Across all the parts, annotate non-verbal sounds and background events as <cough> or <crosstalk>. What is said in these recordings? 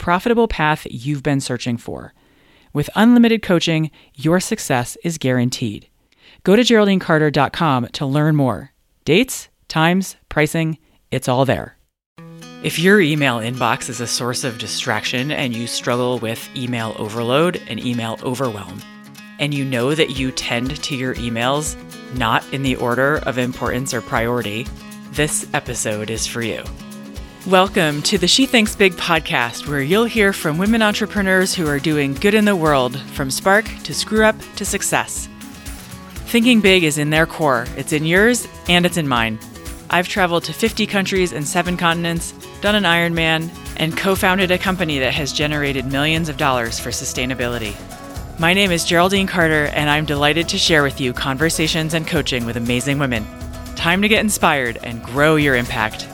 profitable path you've been searching for. With unlimited coaching, your success is guaranteed. Go to GeraldineCarter.com to learn more. Dates, times, pricing, it's all there. If your email inbox is a source of distraction and you struggle with email overload and email overwhelm, and you know that you tend to your emails not in the order of importance or priority, this episode is for you. Welcome to the She Thinks Big podcast, where you'll hear from women entrepreneurs who are doing good in the world, from spark to screw up to success. Thinking big is in their core, it's in yours and it's in mine. I've traveled to 50 countries and seven continents, done an Ironman, and co founded a company that has generated millions of dollars for sustainability. My name is Geraldine Carter, and I'm delighted to share with you conversations and coaching with amazing women. Time to get inspired and grow your impact.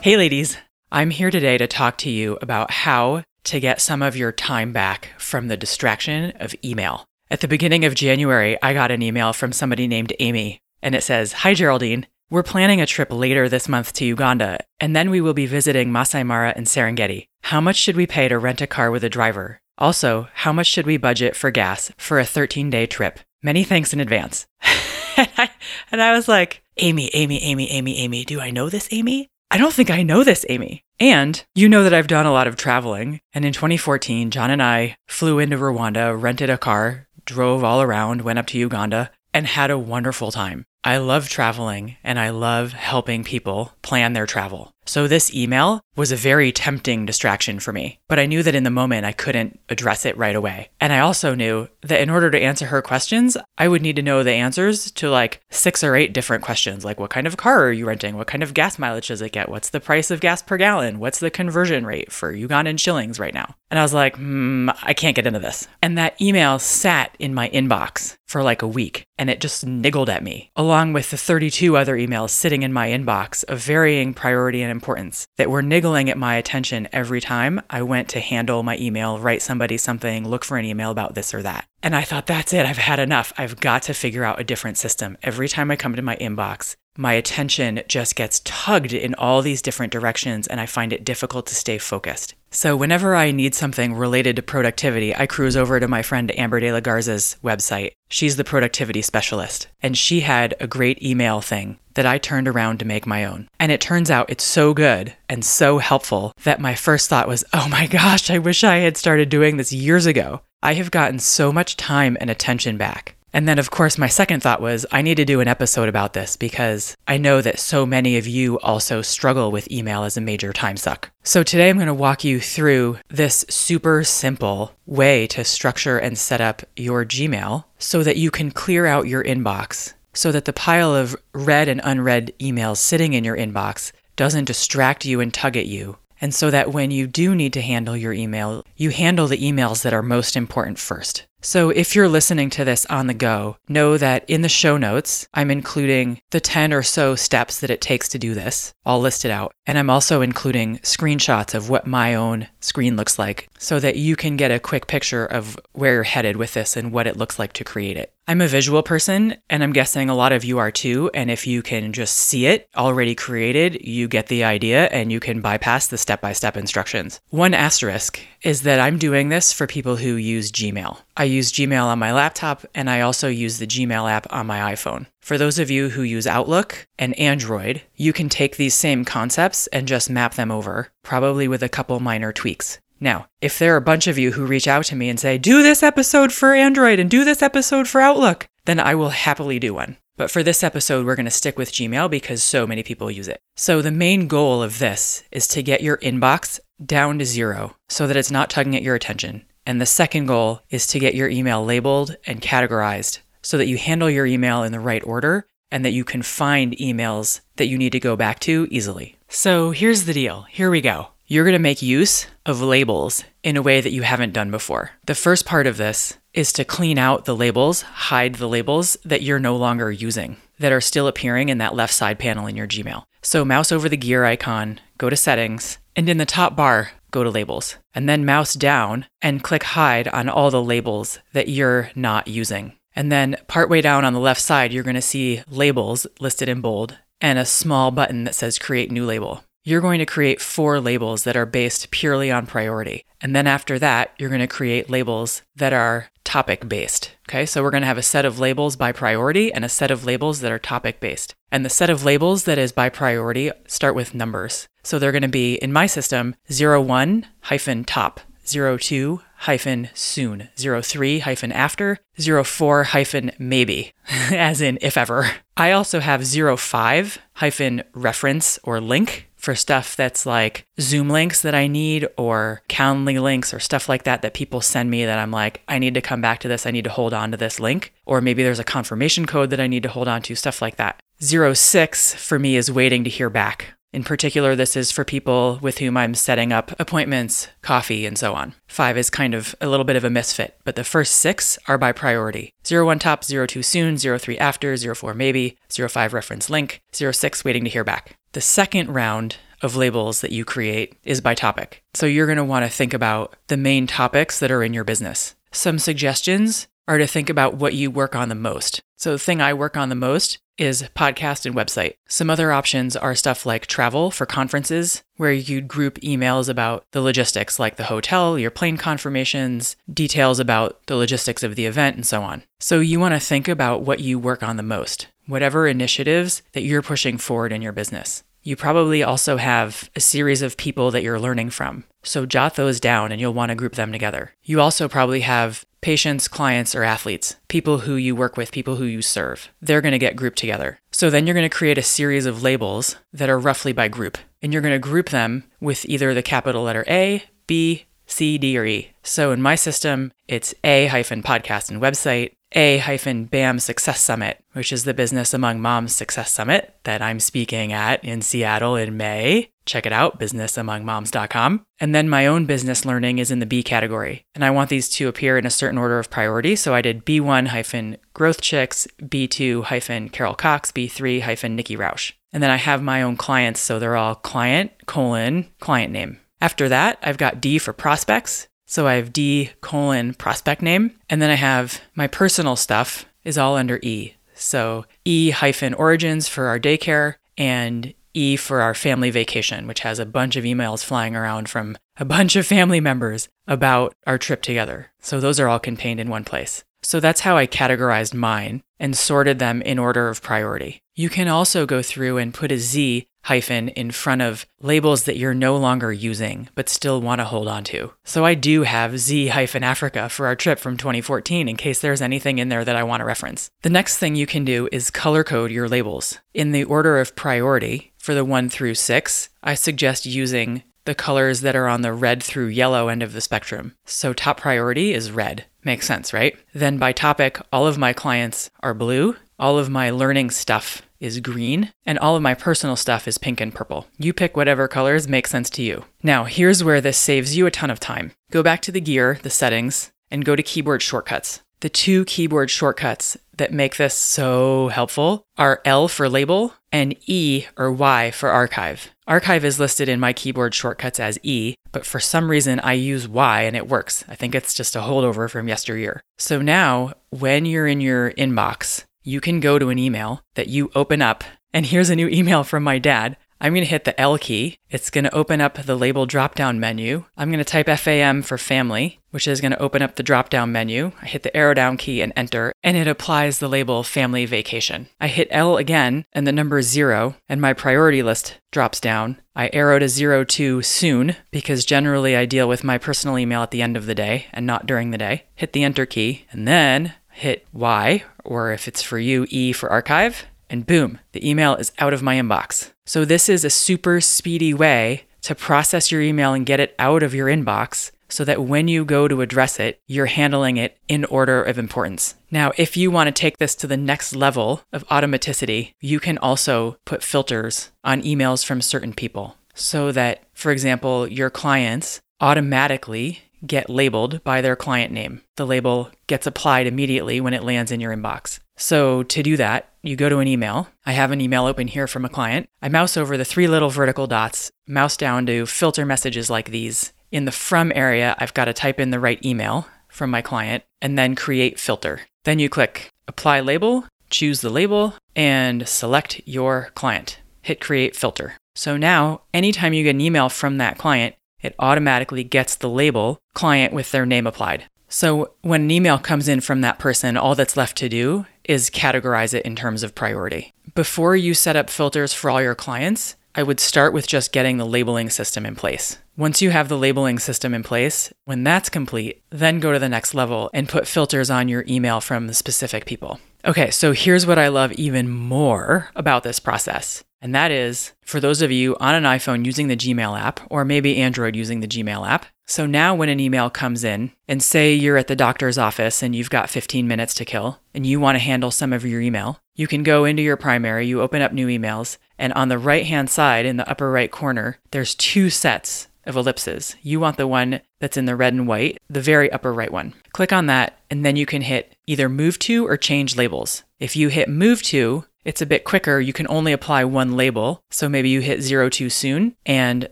Hey, ladies, I'm here today to talk to you about how to get some of your time back from the distraction of email. At the beginning of January, I got an email from somebody named Amy, and it says Hi, Geraldine. We're planning a trip later this month to Uganda, and then we will be visiting Masai Mara and Serengeti. How much should we pay to rent a car with a driver? Also, how much should we budget for gas for a 13 day trip? Many thanks in advance. <laughs> and, I, and I was like, Amy, Amy, Amy, Amy, Amy, do I know this Amy? I don't think I know this Amy. And you know that I've done a lot of traveling. And in 2014, John and I flew into Rwanda, rented a car, drove all around, went up to Uganda, and had a wonderful time. I love traveling and I love helping people plan their travel. So this email was a very tempting distraction for me, but I knew that in the moment I couldn't address it right away. And I also knew that in order to answer her questions, I would need to know the answers to like six or eight different questions, like what kind of car are you renting? What kind of gas mileage does it get? What's the price of gas per gallon? What's the conversion rate for Ugandan shillings right now? And I was like, hmm, I can't get into this. And that email sat in my inbox for like a week and it just niggled at me, along with the 32 other emails sitting in my inbox of varying priority and importance that were niggling at my attention every time I went to handle my email, write somebody something, look for an email about this or that. And I thought, that's it. I've had enough. I've got to figure out a different system. Every time I come to my inbox, my attention just gets tugged in all these different directions and I find it difficult to stay focused. So, whenever I need something related to productivity, I cruise over to my friend Amber de la Garza's website. She's the productivity specialist, and she had a great email thing that I turned around to make my own. And it turns out it's so good and so helpful that my first thought was, oh my gosh, I wish I had started doing this years ago. I have gotten so much time and attention back. And then, of course, my second thought was I need to do an episode about this because I know that so many of you also struggle with email as a major time suck. So, today I'm going to walk you through this super simple way to structure and set up your Gmail so that you can clear out your inbox so that the pile of read and unread emails sitting in your inbox doesn't distract you and tug at you. And so that when you do need to handle your email, you handle the emails that are most important first. So, if you're listening to this on the go, know that in the show notes, I'm including the 10 or so steps that it takes to do this, all listed out. And I'm also including screenshots of what my own screen looks like so that you can get a quick picture of where you're headed with this and what it looks like to create it. I'm a visual person, and I'm guessing a lot of you are too. And if you can just see it already created, you get the idea and you can bypass the step by step instructions. One asterisk is that I'm doing this for people who use Gmail. I use Gmail on my laptop, and I also use the Gmail app on my iPhone. For those of you who use Outlook and Android, you can take these same concepts and just map them over, probably with a couple minor tweaks. Now, if there are a bunch of you who reach out to me and say, do this episode for Android and do this episode for Outlook, then I will happily do one. But for this episode, we're going to stick with Gmail because so many people use it. So the main goal of this is to get your inbox down to zero so that it's not tugging at your attention. And the second goal is to get your email labeled and categorized so that you handle your email in the right order and that you can find emails that you need to go back to easily. So here's the deal. Here we go. You're going to make use of labels in a way that you haven't done before. The first part of this is to clean out the labels, hide the labels that you're no longer using that are still appearing in that left side panel in your Gmail. So mouse over the gear icon, go to settings, and in the top bar, go to labels. And then mouse down and click hide on all the labels that you're not using. And then partway down on the left side, you're going to see labels listed in bold and a small button that says create new label you're going to create four labels that are based purely on priority. And then after that, you're going to create labels that are topic based. Okay, so we're going to have a set of labels by priority and a set of labels that are topic based. And the set of labels that is by priority start with numbers. So they're going to be in my system 01 hyphen top, 02 hyphen soon, 03 hyphen after, 04 hyphen maybe, <laughs> as in if ever. I also have 05 hyphen reference or link, for stuff that's like Zoom links that I need or Calendly links or stuff like that that people send me that I'm like, I need to come back to this. I need to hold on to this link. Or maybe there's a confirmation code that I need to hold on to, stuff like that. 06 for me is waiting to hear back. In particular, this is for people with whom I'm setting up appointments, coffee, and so on. Five is kind of a little bit of a misfit, but the first six are by priority. 01 top, 02 soon, 03 after, 04 maybe, 05 reference link, 06 waiting to hear back. The second round of labels that you create is by topic. So you're going to want to think about the main topics that are in your business. Some suggestions are to think about what you work on the most. So the thing I work on the most is podcast and website. Some other options are stuff like travel for conferences, where you'd group emails about the logistics, like the hotel, your plane confirmations, details about the logistics of the event, and so on. So you want to think about what you work on the most, whatever initiatives that you're pushing forward in your business. You probably also have a series of people that you're learning from. So jot those down and you'll want to group them together. You also probably have patients, clients, or athletes, people who you work with, people who you serve. They're going to get grouped together. So then you're going to create a series of labels that are roughly by group. And you're going to group them with either the capital letter A, B, C, D, or E. So in my system, it's A hyphen podcast and website, A hyphen BAM Success Summit, which is the Business Among Moms Success Summit that I'm speaking at in Seattle in May. Check it out, businessamongmoms.com. And then my own business learning is in the B category. And I want these to appear in a certain order of priority. So I did B1 hyphen growth chicks, B2 hyphen Carol Cox, B3 hyphen Nikki Rausch. And then I have my own clients. So they're all client colon client name. After that, I've got D for prospects. So I have D colon prospect name. And then I have my personal stuff is all under E. So E hyphen origins for our daycare and E for our family vacation, which has a bunch of emails flying around from a bunch of family members about our trip together. So those are all contained in one place. So that's how I categorized mine and sorted them in order of priority. You can also go through and put a Z hyphen in front of labels that you're no longer using but still want to hold on to. So I do have Z hyphen Africa for our trip from 2014 in case there's anything in there that I want to reference. The next thing you can do is color code your labels. In the order of priority for the 1 through 6, I suggest using the colors that are on the red through yellow end of the spectrum. So top priority is red. Makes sense, right? Then by topic, all of my clients are blue. All of my learning stuff is green, and all of my personal stuff is pink and purple. You pick whatever colors make sense to you. Now, here's where this saves you a ton of time. Go back to the gear, the settings, and go to keyboard shortcuts. The two keyboard shortcuts that make this so helpful are L for label and E or Y for archive. Archive is listed in my keyboard shortcuts as E, but for some reason I use Y and it works. I think it's just a holdover from yesteryear. So now, when you're in your inbox, you can go to an email that you open up. And here's a new email from my dad. I'm going to hit the L key. It's going to open up the label drop down menu. I'm going to type FAM for family, which is going to open up the drop down menu. I hit the arrow down key and enter, and it applies the label family vacation. I hit L again, and the number is zero, and my priority list drops down. I arrow to zero to soon, because generally I deal with my personal email at the end of the day and not during the day. Hit the enter key, and then hit Y or if it's for you, E for archive, and boom, the email is out of my inbox. So, this is a super speedy way to process your email and get it out of your inbox so that when you go to address it, you're handling it in order of importance. Now, if you want to take this to the next level of automaticity, you can also put filters on emails from certain people so that, for example, your clients automatically get labeled by their client name. The label gets applied immediately when it lands in your inbox. So, to do that, you go to an email. I have an email open here from a client. I mouse over the three little vertical dots, mouse down to filter messages like these. In the from area, I've got to type in the right email from my client and then create filter. Then you click apply label, choose the label, and select your client. Hit create filter. So now, anytime you get an email from that client, it automatically gets the label client with their name applied. So when an email comes in from that person, all that's left to do is categorize it in terms of priority. Before you set up filters for all your clients, I would start with just getting the labeling system in place. Once you have the labeling system in place, when that's complete, then go to the next level and put filters on your email from the specific people. Okay, so here's what I love even more about this process. And that is for those of you on an iPhone using the Gmail app, or maybe Android using the Gmail app. So now when an email comes in, and say you're at the doctor's office and you've got 15 minutes to kill, and you want to handle some of your email, you can go into your primary, you open up new emails, and on the right hand side in the upper right corner, there's two sets of ellipses. You want the one that's in the red and white, the very upper right one. Click on that, and then you can hit either move to or change labels. If you hit move to, it's a bit quicker. You can only apply one label. So maybe you hit zero too soon, and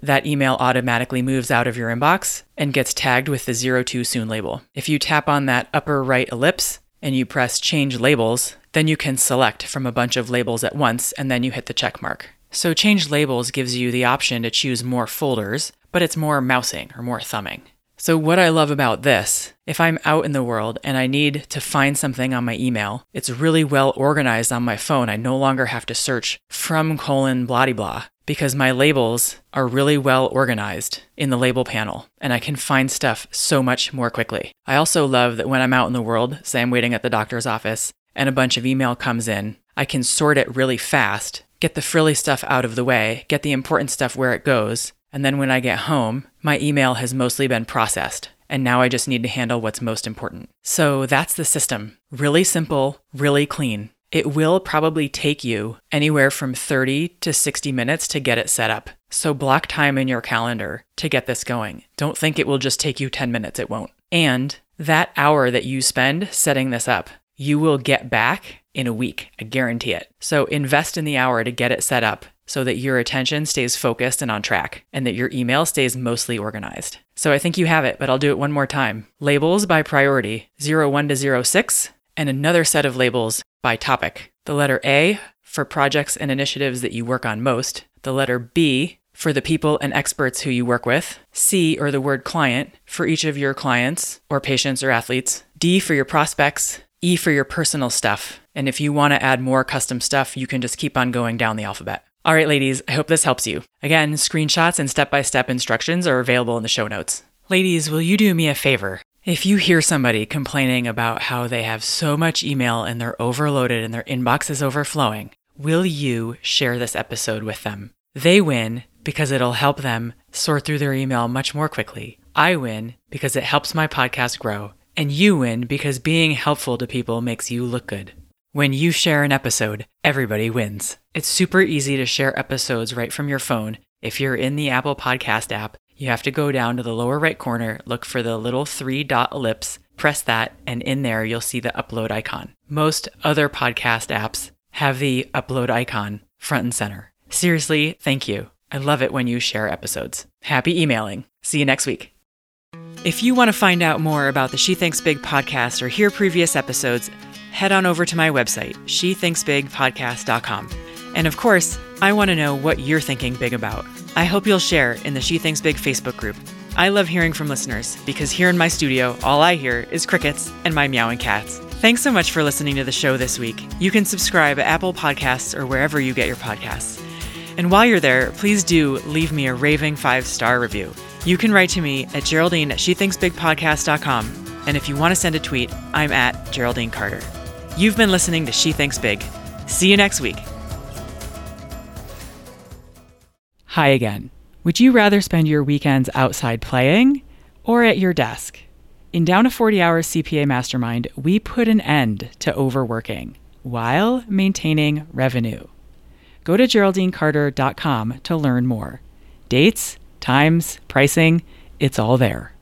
that email automatically moves out of your inbox and gets tagged with the zero too soon label. If you tap on that upper right ellipse and you press change labels, then you can select from a bunch of labels at once and then you hit the check mark. So change labels gives you the option to choose more folders, but it's more mousing or more thumbing. So, what I love about this, if I'm out in the world and I need to find something on my email, it's really well organized on my phone. I no longer have to search from colon blah blah because my labels are really well organized in the label panel and I can find stuff so much more quickly. I also love that when I'm out in the world, say I'm waiting at the doctor's office and a bunch of email comes in, I can sort it really fast, get the frilly stuff out of the way, get the important stuff where it goes, and then when I get home, my email has mostly been processed. And now I just need to handle what's most important. So that's the system. Really simple, really clean. It will probably take you anywhere from 30 to 60 minutes to get it set up. So block time in your calendar to get this going. Don't think it will just take you 10 minutes, it won't. And that hour that you spend setting this up, you will get back in a week. I guarantee it. So invest in the hour to get it set up so that your attention stays focused and on track, and that your email stays mostly organized. So I think you have it, but I'll do it one more time. Labels by priority 01 to 06, and another set of labels by topic. The letter A for projects and initiatives that you work on most, the letter B for the people and experts who you work with, C or the word client for each of your clients or patients or athletes, D for your prospects, E for your personal stuff. And if you want to add more custom stuff, you can just keep on going down the alphabet. All right, ladies, I hope this helps you. Again, screenshots and step by step instructions are available in the show notes. Ladies, will you do me a favor? If you hear somebody complaining about how they have so much email and they're overloaded and their inbox is overflowing, will you share this episode with them? They win because it'll help them sort through their email much more quickly. I win because it helps my podcast grow. And you win because being helpful to people makes you look good. When you share an episode, everybody wins. It's super easy to share episodes right from your phone. If you're in the Apple Podcast app, you have to go down to the lower right corner, look for the little three dot ellipse, press that, and in there you'll see the upload icon. Most other podcast apps have the upload icon front and center. Seriously, thank you. I love it when you share episodes. Happy emailing. See you next week. If you want to find out more about the She Thinks Big podcast or hear previous episodes, head on over to my website, shethinksbigpodcast.com. And of course, I want to know what you're thinking big about. I hope you'll share in the She Thinks Big Facebook group. I love hearing from listeners because here in my studio, all I hear is crickets and my meowing cats. Thanks so much for listening to the show this week. You can subscribe at Apple Podcasts or wherever you get your podcasts. And while you're there, please do leave me a raving five star review. You can write to me at Geraldine at SheThinksBigPodcast.com. And if you want to send a tweet, I'm at Geraldine Carter. You've been listening to She Thinks Big. See you next week. Hi again. Would you rather spend your weekends outside playing or at your desk? In Down a 40 Hour CPA Mastermind, we put an end to overworking while maintaining revenue. Go to GeraldineCarter.com to learn more. Dates, times, pricing, it's all there.